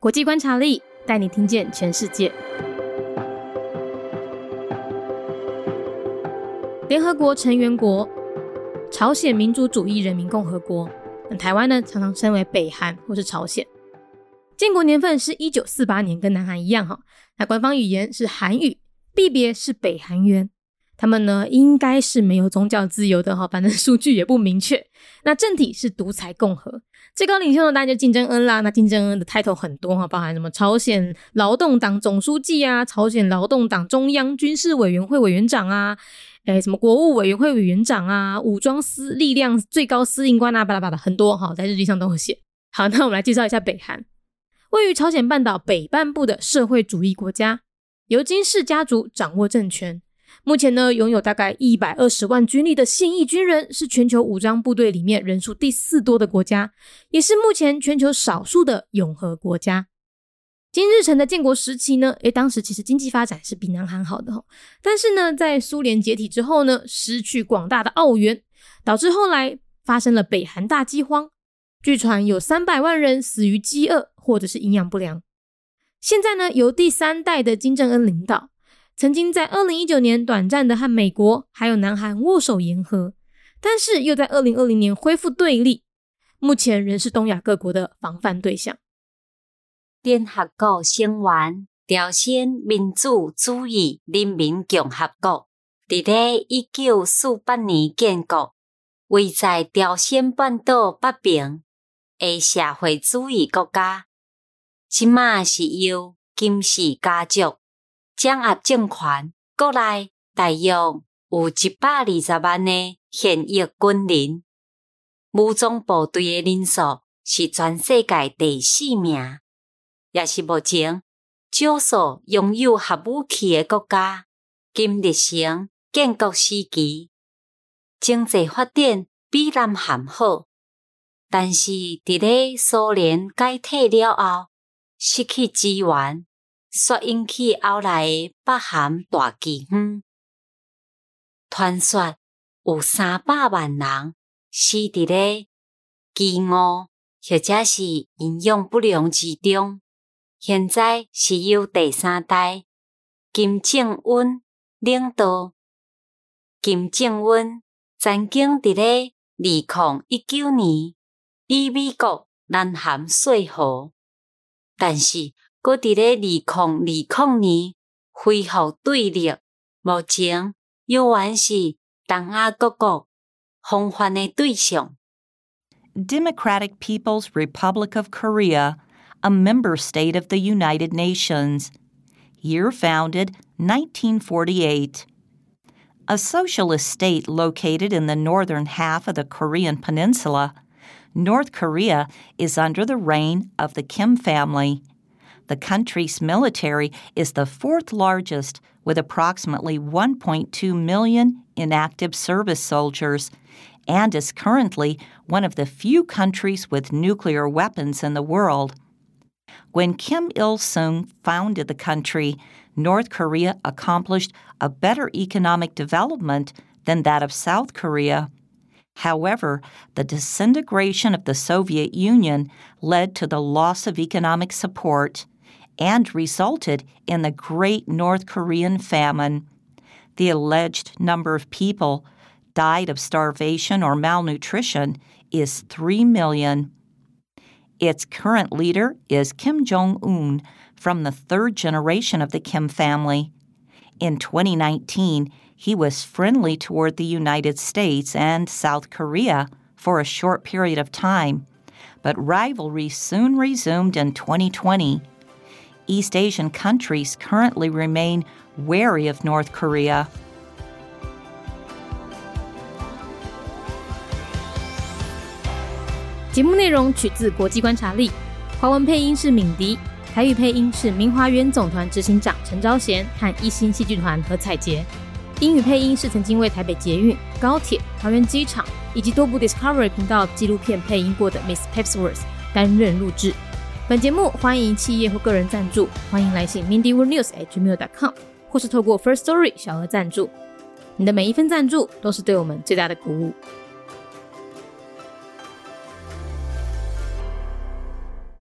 国际观察力带你听见全世界。联合国成员国：朝鲜民主主义人民共和国。那台湾呢，常常称为北韩或是朝鲜。建国年份是一九四八年，跟南韩一样哈。那官方语言是韩语，币别是北韩元。他们呢，应该是没有宗教自由的哈，反正数据也不明确。那政体是独裁共和，最高领袖呢，当然就金正恩啦。那金正恩的 title 很多哈，包含什么朝鲜劳动党总书记啊，朝鲜劳动党中央军事委员会委员长啊，诶，什么国务委员会委员长啊，武装司力量最高司令官啊，巴拉巴拉很多哈，在日记上都会写。好，那我们来介绍一下北韩，位于朝鲜半岛北半部的社会主义国家，由金氏家族掌握政权。目前呢，拥有大概一百二十万军力的现役军人，是全球武装部队里面人数第四多的国家，也是目前全球少数的永和国家。金日成的建国时期呢，诶，当时其实经济发展是比南韩好的哈，但是呢，在苏联解体之后呢，失去广大的澳元，导致后来发生了北韩大饥荒，据传有三百万人死于饥饿或者是营养不良。现在呢，由第三代的金正恩领导。曾经在二零一九年短暂的和美国还有南韩握手言和，但是又在二零二零年恢复对立，目前仍是东亚各国的防范对象。联合国成员朝鲜民主主义人民共和国，伫咧一九四八年建国，位在朝鲜半岛北边的社会主义国家，即马是由金氏家族。掌握政权，国内大约有一百二十万的现役军人，武装部队的人数是全世界第四名，也是目前少数拥有核武器的国家。金日成建国时期，经济发展比南韩好，但是伫咧苏联解体了后，失去资源。所引起后来的北韩大饥荒，传说有三百万人死伫咧饥饿或者是营养不良之中。现在是由第三代金正恩领导。金正恩曾经伫咧二零一九年与美国、南韩说和，但是。搁伫咧二零二零年恢复对立，目前又还是东亚各国防范的对象。Democratic People's Republic of Korea, a member state of the United Nations. Year founded 1948. A socialist state located in the northern half of the Korean peninsula, North Korea is under the reign of the Kim family. the country's military is the fourth largest, with approximately 1.2 million inactive service soldiers, and is currently one of the few countries with nuclear weapons in the world. When Kim Il sung founded the country, North Korea accomplished a better economic development than that of South Korea. However, the disintegration of the Soviet Union led to the loss of economic support and resulted in the Great North Korean Famine. The alleged number of people died of starvation or malnutrition is 3 million. Its current leader is Kim Jong un from the third generation of the Kim family. In 2019, he was friendly toward the United States and South Korea for a short period of time, but rivalry soon resumed in 2020 East Asian countries currently remain wary of North Korea. 节目内容取自国际观察力，华文配音是敏迪，台语配音是明华园总团执行长陈昭贤和一星戏剧团何彩杰，英语配音是曾经为台北捷运、高铁、桃园机场以及多部 Discovery 频道纪录片配音过的 Miss Pepsworth 担任录制。 本节目欢迎企业或个人赞助，欢迎来信 mindyworldnews@gmail.com，或是透过 First Story 小额赞助。你的每一份赞助都是对我们最大的鼓舞。